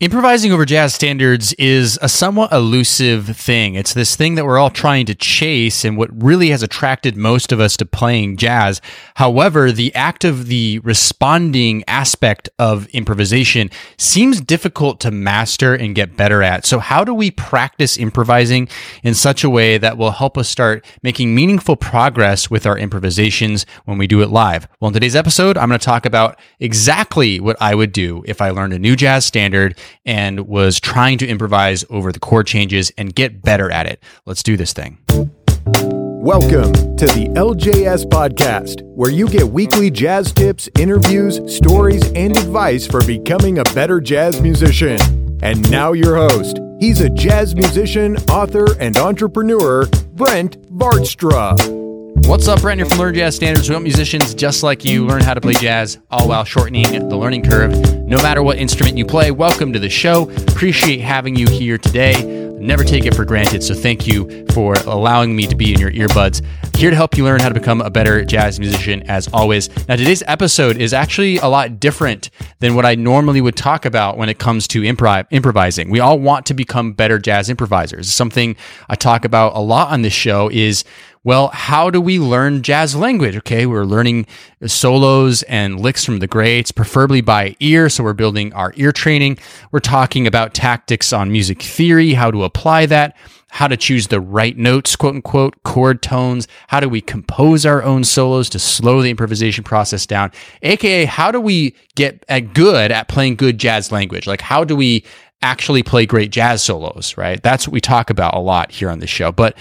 Improvising over jazz standards is a somewhat elusive thing. It's this thing that we're all trying to chase and what really has attracted most of us to playing jazz. However, the act of the responding aspect of improvisation seems difficult to master and get better at. So how do we practice improvising in such a way that will help us start making meaningful progress with our improvisations when we do it live? Well, in today's episode, I'm going to talk about exactly what I would do if I learned a new jazz standard and was trying to improvise over the chord changes and get better at it. Let's do this thing. Welcome to the LJS Podcast, where you get weekly jazz tips, interviews, stories, and advice for becoming a better jazz musician. And now, your host. He's a jazz musician, author, and entrepreneur, Brent Vaartstra. What's up, Brent? From Learn Jazz Standards. We help musicians just like you learn how to play jazz, all while shortening the learning curve. No matter what instrument you play, welcome to the show. Appreciate having you here today. Never take it for granted, so thank you for allowing me to be in your earbuds. Here to help you learn how to become a better jazz musician, as always. Now, today's episode is actually a lot different than what I normally would talk about when it comes to improv- improvising. We all want to become better jazz improvisers. Something I talk about a lot on this show is well, how do we learn jazz language? Okay, we're learning solos and licks from the greats, preferably by ear. So we're building our ear training. We're talking about tactics on music theory, how to apply that, how to choose the right notes, quote unquote, chord tones. How do we compose our own solos to slow the improvisation process down? AKA, how do we get at good at playing good jazz language? Like, how do we actually play great jazz solos, right? That's what we talk about a lot here on the show. But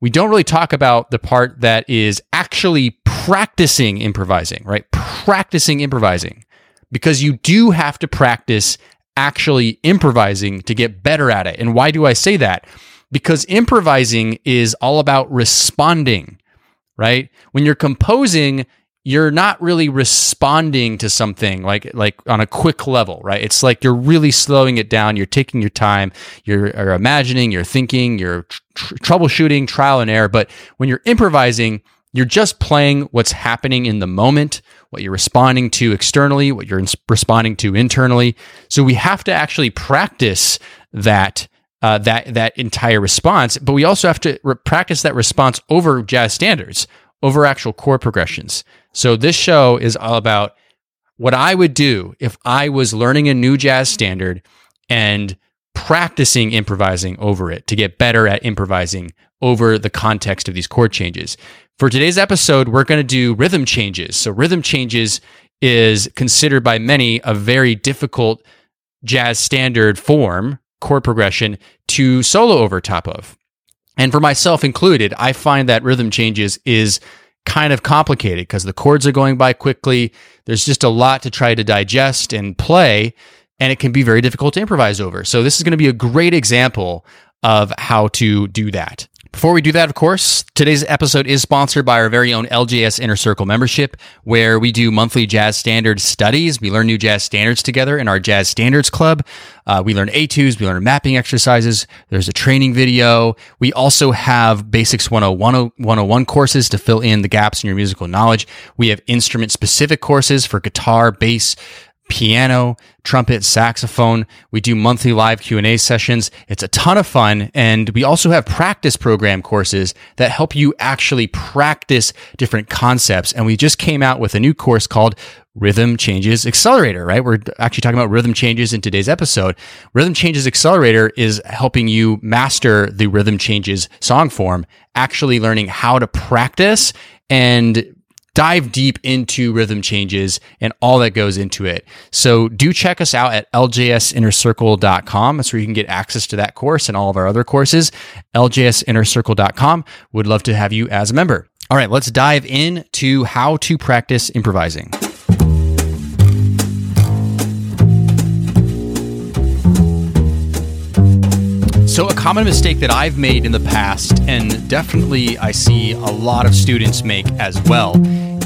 we don't really talk about the part that is actually practicing improvising, right? Practicing improvising because you do have to practice actually improvising to get better at it. And why do I say that? Because improvising is all about responding, right? When you're composing, you're not really responding to something like like on a quick level, right? It's like you're really slowing it down. You're taking your time. You're, you're imagining. You're thinking. You're tr- troubleshooting, trial and error. But when you're improvising, you're just playing what's happening in the moment, what you're responding to externally, what you're responding to internally. So we have to actually practice that. Uh, that that entire response, but we also have to re- practice that response over jazz standards, over actual chord progressions. So this show is all about what I would do if I was learning a new jazz mm-hmm. standard and practicing improvising over it to get better at improvising over the context of these chord changes. For today's episode, we're going to do rhythm changes. So rhythm changes is considered by many a very difficult jazz standard form, chord progression to solo over top of. And for myself included, I find that rhythm changes is kind of complicated because the chords are going by quickly. There's just a lot to try to digest and play, and it can be very difficult to improvise over. So, this is going to be a great example of how to do that. Before we do that, of course, today's episode is sponsored by our very own LJS Inner Circle membership, where we do monthly jazz standard studies. We learn new jazz standards together in our Jazz Standards Club. Uh, we learn etudes, we learn mapping exercises. There's a training video. We also have Basics 101, 101 courses to fill in the gaps in your musical knowledge. We have instrument specific courses for guitar, bass, piano, trumpet, saxophone. We do monthly live Q&A sessions. It's a ton of fun and we also have practice program courses that help you actually practice different concepts and we just came out with a new course called Rhythm Changes Accelerator, right? We're actually talking about rhythm changes in today's episode. Rhythm Changes Accelerator is helping you master the rhythm changes song form, actually learning how to practice and dive deep into rhythm changes and all that goes into it. So do check us out at ljsinnercircle.com. That's where you can get access to that course and all of our other courses. ljsinnercircle.com. Would love to have you as a member. All right, let's dive into how to practice improvising. So, a common mistake that I've made in the past, and definitely I see a lot of students make as well,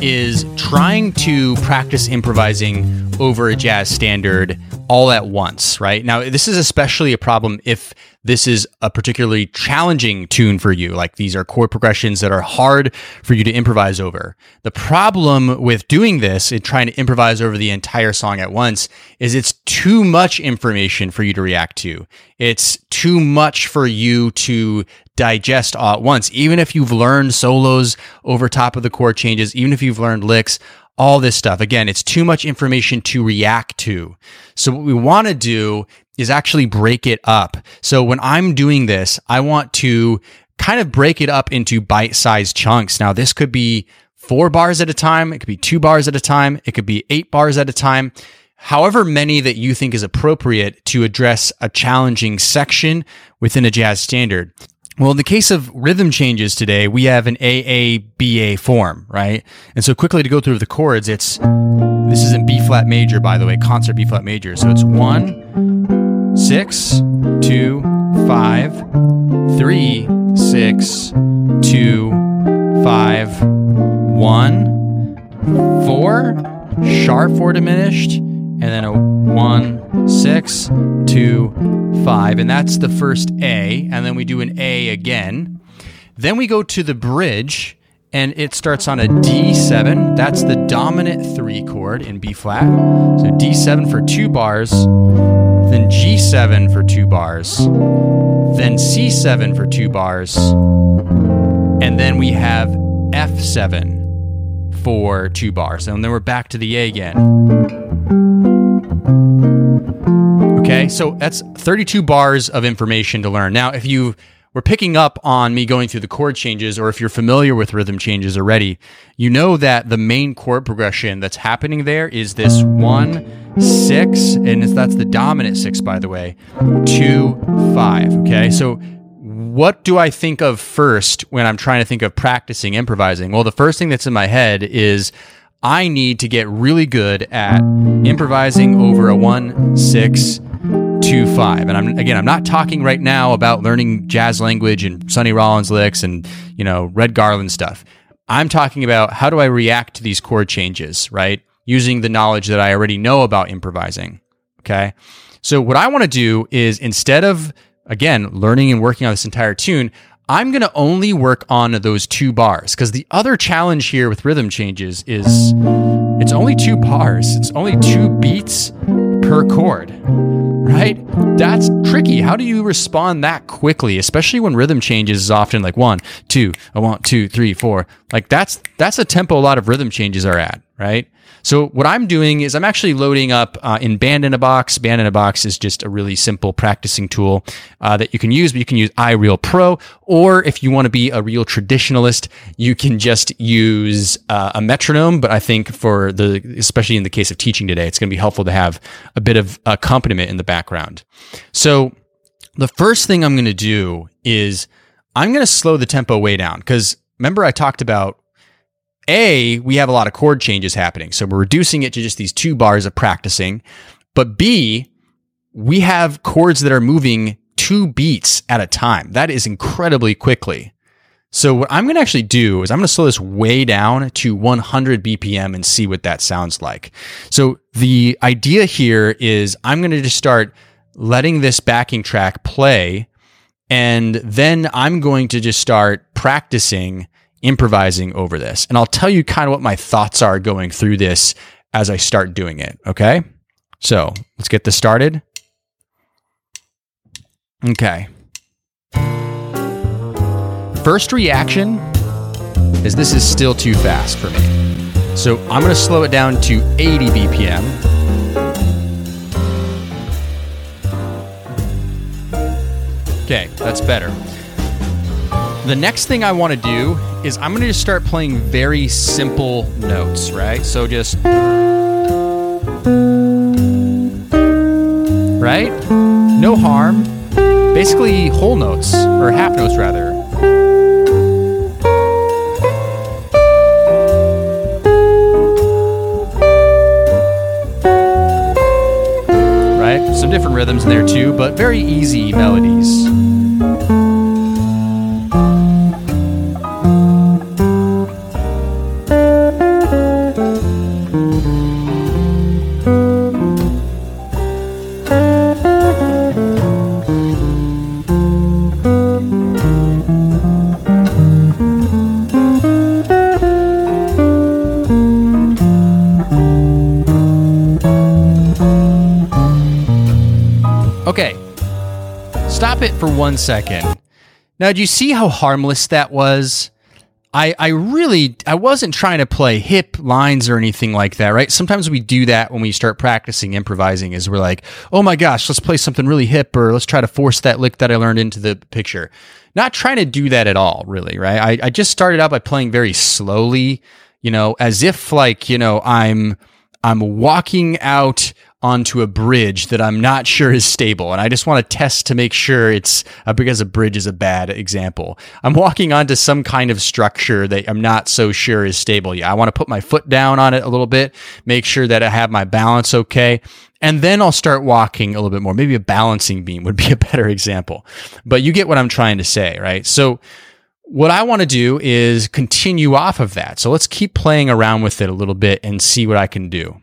is trying to practice improvising over a jazz standard all at once, right? Now, this is especially a problem if this is a particularly challenging tune for you. Like these are chord progressions that are hard for you to improvise over. The problem with doing this and trying to improvise over the entire song at once is it's too much information for you to react to. It's too much for you to digest all at once. Even if you've learned solos over top of the chord changes, even if you've learned licks, all this stuff. Again, it's too much information to react to. So what we want to do is actually break it up. So when I'm doing this, I want to kind of break it up into bite sized chunks. Now, this could be four bars at a time. It could be two bars at a time. It could be eight bars at a time. However many that you think is appropriate to address a challenging section within a jazz standard. Well, in the case of rhythm changes today, we have an AABA form, right? And so quickly to go through the chords, it's this is in B flat major, by the way, concert B flat major. So it's one, six, two, five, three, six, two, five, one, four, sharp four diminished, and then a one, six, two, five. And that's the first A. And then we do an A again. Then we go to the bridge and it starts on a D7. That's the dominant three chord in B flat. So D7 for two bars, then G7 for two bars, then C7 for two bars, and then we have F7 for two bars. And then we're back to the A again. Okay, mm-hmm. so that's 32 bars of information to learn. Now, if you were picking up on me going through the chord changes, or if you're familiar with rhythm changes already, you know that the main chord progression that's happening there is this one, six, and that's the dominant six, by the way, two, five. Okay, so what do I think of first when I'm trying to think of practicing improvising? Well, the first thing that's in my head is I need to get really good at improvising over a one, six, two, five. And I'm again, I'm not talking right now about learning jazz language and Sonny Rollins licks and you know Red Garland stuff. I'm talking about how do I react to these chord changes, right? Using the knowledge that I already know about improvising. Okay. So what I want to do is instead of again, learning and working on this entire tune, I'm going to only work on those two bars because the other challenge here with rhythm changes is it's only two bars, it's only two beats per chord, right? That's tricky. How do you respond that quickly, especially when rhythm changes is often like one, two, I want two, three, four. Like that's that's a tempo a lot of rhythm changes are at, right? So what I'm doing is I'm actually loading up uh, in Band in a Box. Band in a Box is just a really simple practicing tool uh, that you can use, but you can use iReal Pro, or if you want to be a real traditionalist, you can just use uh, a metronome. But I think for the, especially in the case of teaching today, it's going to be helpful to have a bit of accompaniment in the background. So the first thing I'm going to do is I'm going to slow the tempo way down because remember I talked about a, we have a lot of chord changes happening. So we're reducing it to just these two bars of practicing. But B, we have chords that are moving two beats at a time. That is incredibly quickly. So what I'm going to actually do is I'm going to slow this way down to 100 BPM and see what that sounds like. So the idea here is I'm going to just start letting this backing track play and then I'm going to just start practicing improvising over this. And I'll tell you kind of what my thoughts are going through this as I start doing it. Okay. So let's get this started. Okay. First reaction is this is still too fast for me. So I'm going to slow it down to 80 BPM. Okay, that's better. The next thing I want to do is I'm going to just start playing very simple notes, right? So just. Right? No harm. Basically, whole notes, or half notes rather. Right? Some different rhythms in there too, but very easy melodies. It for one second. Now, do you see how harmless that was? I, I really I wasn't trying to play hip lines or anything like that, right? Sometimes we do that when we start practicing improvising is we're like, "Oh my gosh, let's play something really hip or let's try to force that lick that I learned into the picture." Not trying to do that at all, really, right? I, I just started out by playing very slowly, you know, as if like, you know, I'm I'm walking out onto a bridge that I'm not sure is stable. And I just want to test to make sure it's uh, because a bridge is a bad example. I'm walking onto some kind of structure that I'm not so sure is stable. Yeah, I want to put my foot down on it a little bit, make sure that I have my balance okay. And then I'll start walking a little bit more. Maybe a balancing beam would be a better example. But you get what I'm trying to say, right? So, what I want to do is continue off of that. So let's keep playing around with it a little bit and see what I can do.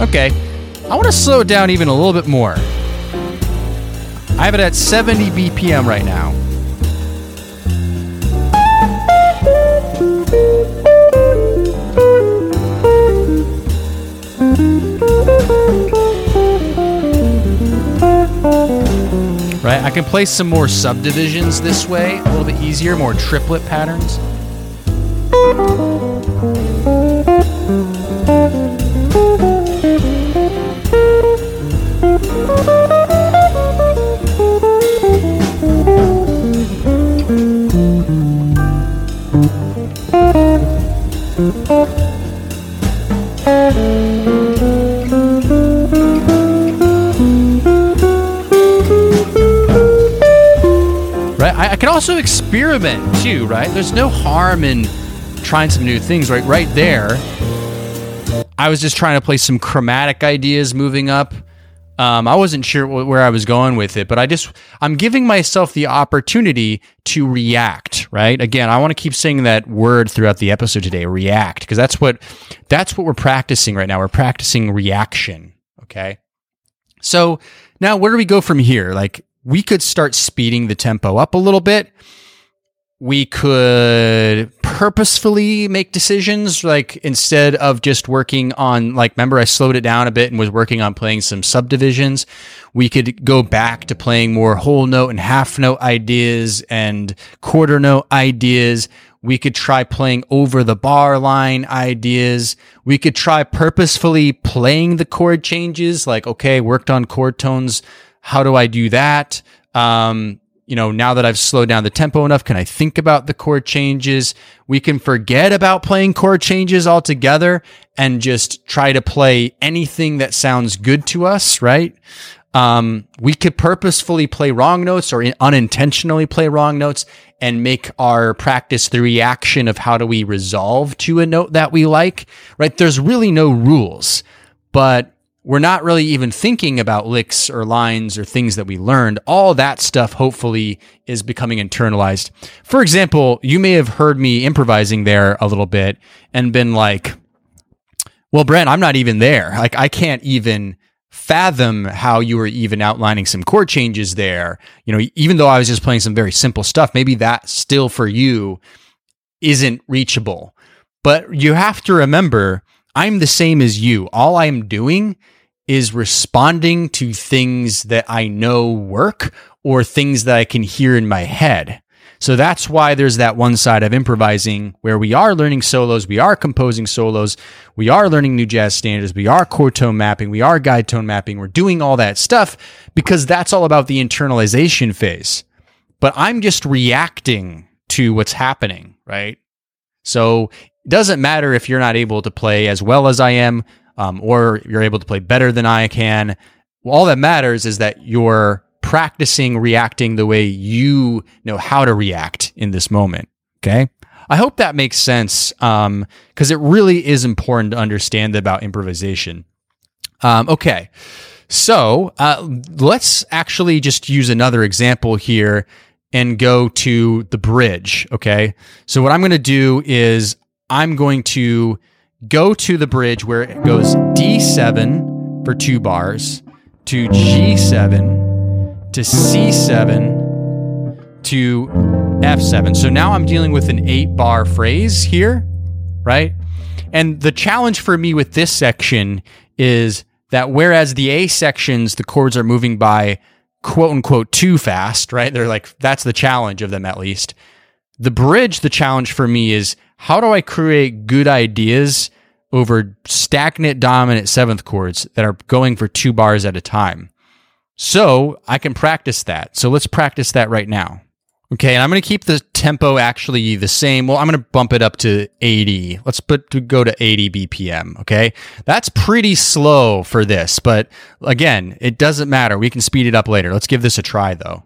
Okay, I want to slow it down even a little bit more. I have it at 70 BPM right now. Right, I can play some more subdivisions this way, a little bit easier, more triplet patterns. also experiment too, right? There's no harm in trying some new things, right? Right there. I was just trying to play some chromatic ideas moving up. Um, I wasn't sure wh- where I was going with it, but I just I'm giving myself the opportunity to react. Right? Again, I want to keep saying that word throughout the episode today. React, because that's what that's what we're practicing right now. We're practicing reaction. Okay. So now where do we go from here? Like we could start speeding the tempo up a little bit. We could purposefully make decisions like instead of just working on like remember I slowed it down a bit and was working on playing some subdivisions? We could go back to playing more whole note and half note ideas and quarter note ideas. We could try playing over the bar line ideas. We could try purposefully playing the chord changes like okay worked on chord tones how do I do that um you know, now that I've slowed down the tempo enough, can I think about the chord changes? We can forget about playing chord changes altogether and just try to play anything that sounds good to us, right? Um, we could purposefully play wrong notes or unintentionally play wrong notes and make our practice the reaction of how do we resolve to a note that we like, right? There's really no rules, but we're not really even thinking about licks or lines or things that we learned. All that stuff hopefully is becoming internalized. For example, you may have heard me improvising there a little bit and been like, well, Brent, I'm not even there. Like, I can't even fathom how you were even outlining some chord changes there. You know, even though I was just playing some very simple stuff, maybe that still for you isn't reachable. But you have to remember, I'm the same as you. All I'm doing is responding to things that I know work or things that I can hear in my head. So that's why there's that one side of improvising where we are learning solos, we are composing solos, we are learning new jazz standards, we are chord tone mapping, we are guide tone mapping, we're doing all that stuff because that's all about the internalization phase. But I'm just reacting to what's happening, right? So it doesn't matter if you're not able to play as well as I am, um, or you're able to play better than I can. All that matters is that you're practicing reacting the way you know how to react in this moment. Okay. I hope that makes sense because um, it really is important to understand about improvisation. Um, okay. So uh, let's actually just use another example here and go to the bridge. Okay. So what I'm going to do is I'm going to go to the bridge where it goes D7 for two bars to G7 to C7 to F7. So now I'm dealing with an eight bar phrase here, right? And the challenge for me with this section is that whereas the A sections, the chords are moving by quote unquote too fast, right? They're like, that's the challenge of them at least. The bridge, the challenge for me is how do I create good ideas over stagnant dominant seventh chords that are going for two bars at a time? So I can practice that. So let's practice that right now. Okay, and I'm going to keep the tempo actually the same. Well, I'm going to bump it up to 80. Let's put to go to 80 BPM. Okay, that's pretty slow for this, but again, it doesn't matter. We can speed it up later. Let's give this a try though.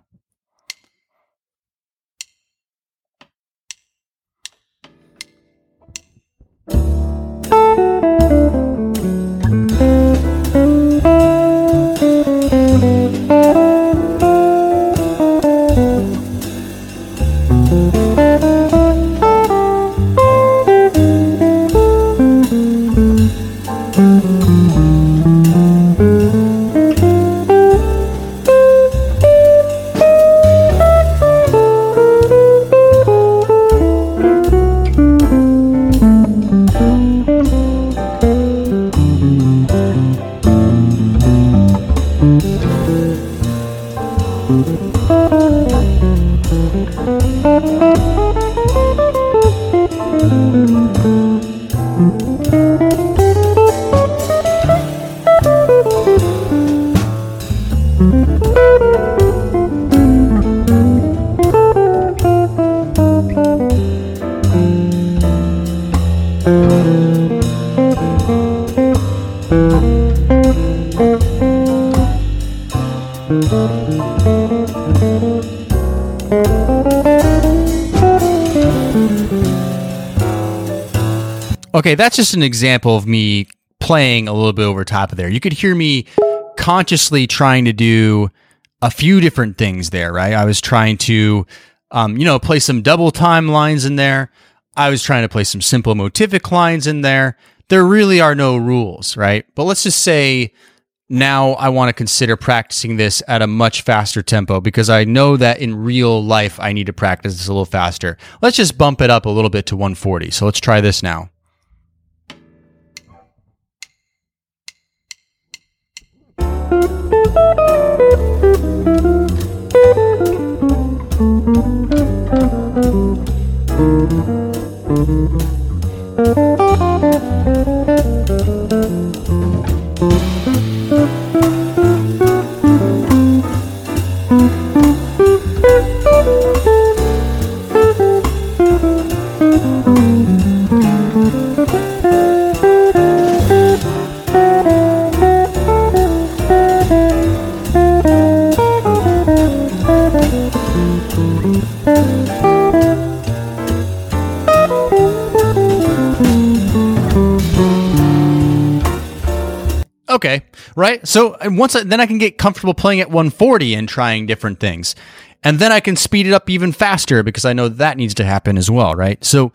Okay, that's just an example of me playing a little bit over top of there. You could hear me consciously trying to do a few different things there, right? I was trying to, um, you know, play some double time lines in there. I was trying to play some simple motivic lines in there. There really are no rules, right? But let's just say now I want to consider practicing this at a much faster tempo because I know that in real life I need to practice this a little faster. Let's just bump it up a little bit to 140. So let's try this now. Música right? So once I, then I can get comfortable playing at 140 and trying different things. And then I can speed it up even faster because I know that needs to happen as well, right? So,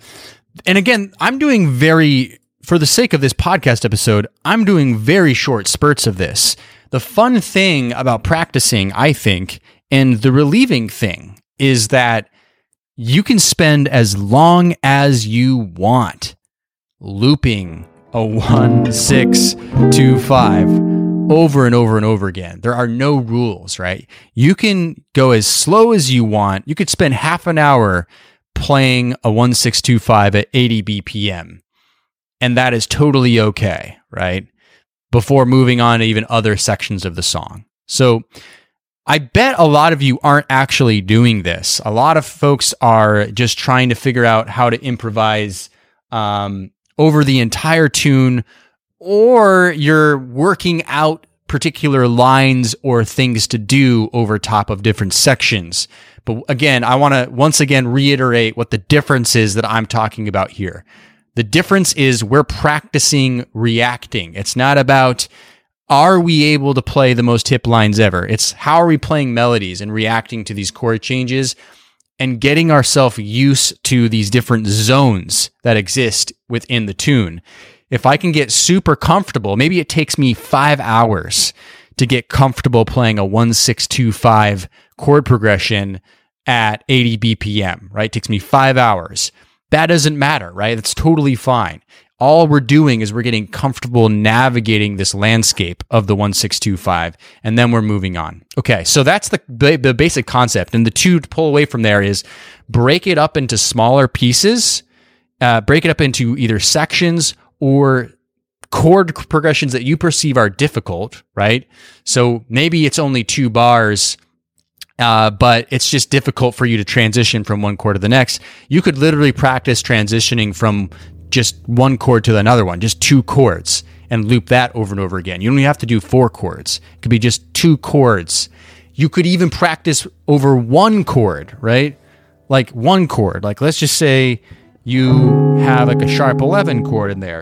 and again, I'm doing very, for the sake of this podcast episode, I'm doing very short spurts of this. The fun thing about practicing, I think, and the relieving thing is that you can spend as long as you want looping a one, six, two, five over and over and over again. There are no rules, right? You can go as slow as you want. You could spend half an hour playing a 1625 at 80 BPM, and that is totally okay, right? Before moving on to even other sections of the song. So, I bet a lot of you aren't actually doing this. A lot of folks are just trying to figure out how to improvise um, over the entire tune or you're working out particular lines or things to do over top of different sections. But again, I want to once again reiterate what the difference is that I'm talking about here. The difference is we're practicing reacting. It's not about are we able to play the most hip lines ever? It's how are we playing melodies and reacting to these chord changes and getting ourselves used to these different zones that exist within the tune if I can get super comfortable, maybe it takes me five hours to get comfortable playing a 1625 chord progression at 80 BPM, right? It takes me five hours. That doesn't matter, right? That's totally fine. All we're doing is we're getting comfortable navigating this landscape of the 1625, and then we're moving on. Okay, so that's the, the basic concept. And the two to pull away from there is break it up into smaller pieces, uh, break it up into either sections or chord progressions that you perceive are difficult, right? So maybe it's only two bars, uh, but it's just difficult for you to transition from one chord to the next. You could literally practice transitioning from just one chord to another one, just two chords, and loop that over and over again. You don't have to do four chords, it could be just two chords. You could even practice over one chord, right? Like one chord. Like let's just say you have like a sharp 11 chord in there.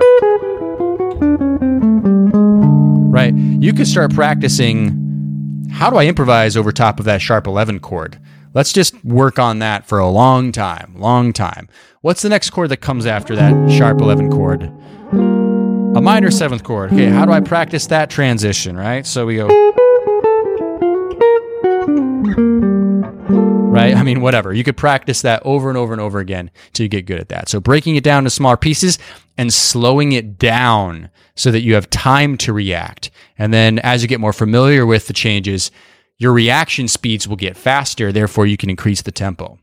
Right? You could start practicing how do I improvise over top of that sharp 11 chord? Let's just work on that for a long time, long time. What's the next chord that comes after that sharp 11 chord? A minor seventh chord. Okay, how do I practice that transition, right? So we go. Right? I mean, whatever. You could practice that over and over and over again till you get good at that. So breaking it down to smaller pieces and slowing it down so that you have time to react. And then as you get more familiar with the changes, your reaction speeds will get faster. Therefore, you can increase the tempo.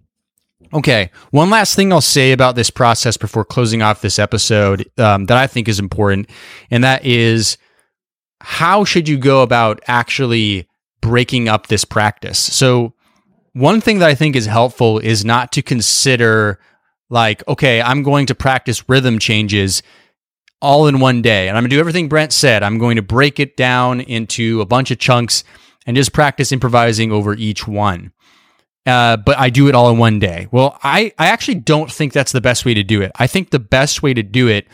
Okay, one last thing I'll say about this process before closing off this episode um, that I think is important, and that is how should you go about actually breaking up this practice? So, one thing that I think is helpful is not to consider like, okay, I'm going to practice rhythm changes all in one day. And I'm going to do everything Brent said. I'm going to break it down into a bunch of chunks and just practice improvising over each one. Uh, but I do it all in one day. Well, I, I actually don't think that's the best way to do it. I think the best way to do it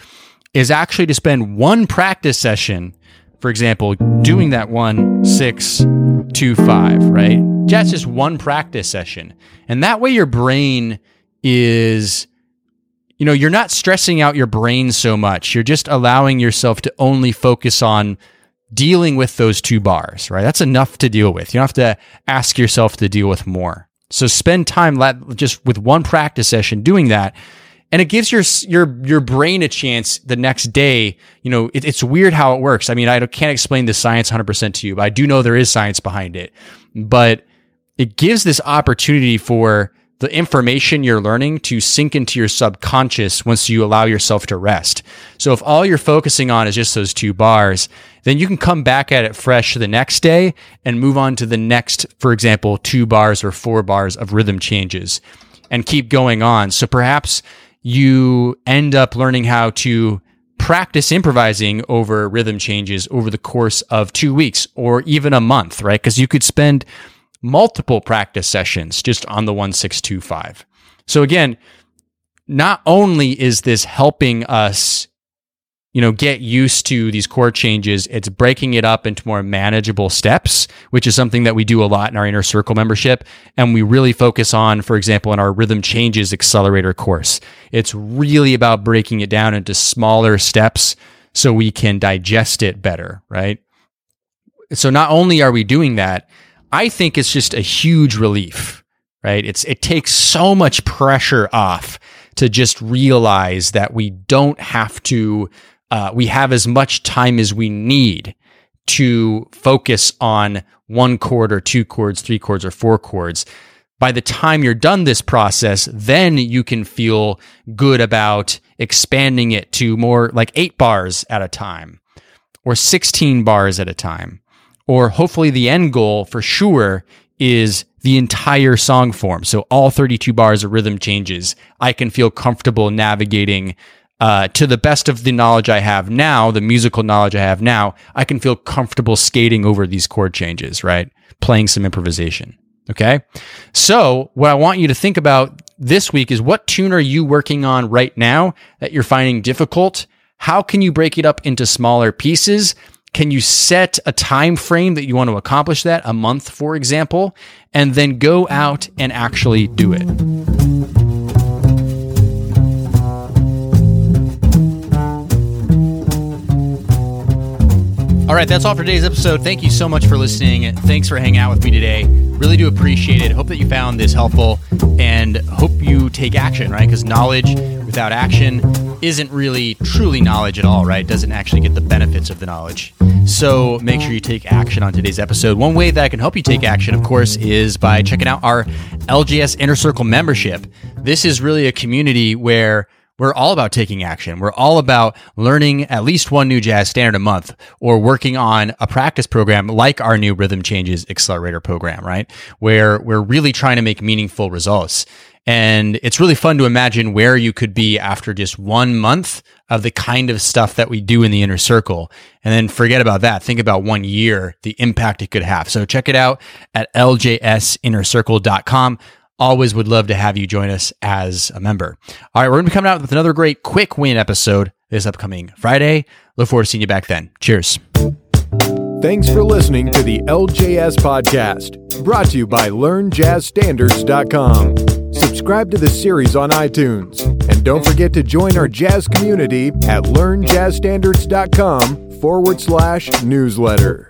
is actually to spend one practice session, for example, doing that one, six, two, five, right? That's just one practice session. And that way your brain is, you know, you're not stressing out your brain so much. You're just allowing yourself to only focus on dealing with those two bars, right? That's enough to deal with. You don't have to ask yourself to deal with more. So spend time just with one practice session doing that. And it gives your your your brain a chance the next day. You know, it, it's weird how it works. I mean, I can't explain the science 100% to you, but I do know there is science behind it. But it gives this opportunity for the information you're learning to sink into your subconscious once you allow yourself to rest. So if all you're focusing on is just those two bars, then you can come back at it fresh the next day and move on to the next, for example, two bars or four bars of rhythm changes and keep going on. So perhaps you end up learning how to practice improvising over rhythm changes over the course of two weeks or even a month, right? Because you could spend multiple practice sessions just on the 1625. So again, not only is this helping us you know, get used to these chord changes, it's breaking it up into more manageable steps, which is something that we do a lot in our inner circle membership. And we really focus on, for example, in our rhythm changes accelerator course. It's really about breaking it down into smaller steps so we can digest it better, right? So not only are we doing that, I think it's just a huge relief, right? It's, it takes so much pressure off to just realize that we don't have to uh, we have as much time as we need to focus on one chord or two chords, three chords or four chords. By the time you're done this process, then you can feel good about expanding it to more like eight bars at a time or 16 bars at a time. Or hopefully the end goal for sure is the entire song form. So all 32 bars of rhythm changes. I can feel comfortable navigating uh, to the best of the knowledge I have now, the musical knowledge I have now, I can feel comfortable skating over these chord changes, right? Playing some improvisation. Okay. So, what I want you to think about this week is what tune are you working on right now that you're finding difficult? How can you break it up into smaller pieces? Can you set a time frame that you want to accomplish that, a month, for example, and then go out and actually do it? All right, that's all for today's episode. Thank you so much for listening. Thanks for hanging out with me today. Really do appreciate it. Hope that you found this helpful and hope you take action, right? Because knowledge without action isn't really truly knowledge at all, right? Doesn't actually get the benefits of the knowledge. So make sure you take action on today's episode. One way that I can help you take action, of course, is by checking out our LJS Inner Circle membership. This is really a community where we're all about taking action. We're all about learning at least one new jazz standard a month or working on a practice program like our new Rhythm Changes Accelerator program, right? Where we're really trying to make meaningful results. And it's really fun to imagine where you could be after just one month of the kind of stuff that we do in the inner circle. And then forget about that. Think about one year, the impact it could have. So check it out at ljsinnercircle.com. Always would love to have you join us as a member. All right, we're going to be coming out with another great quick win episode this upcoming Friday. Look forward to seeing you back then. Cheers. Thanks for listening to the LJS podcast, brought to you by LearnJazzStandards.com. Subscribe to the series on iTunes, and don't forget to join our jazz community at LearnJazzStandards.com forward slash newsletter.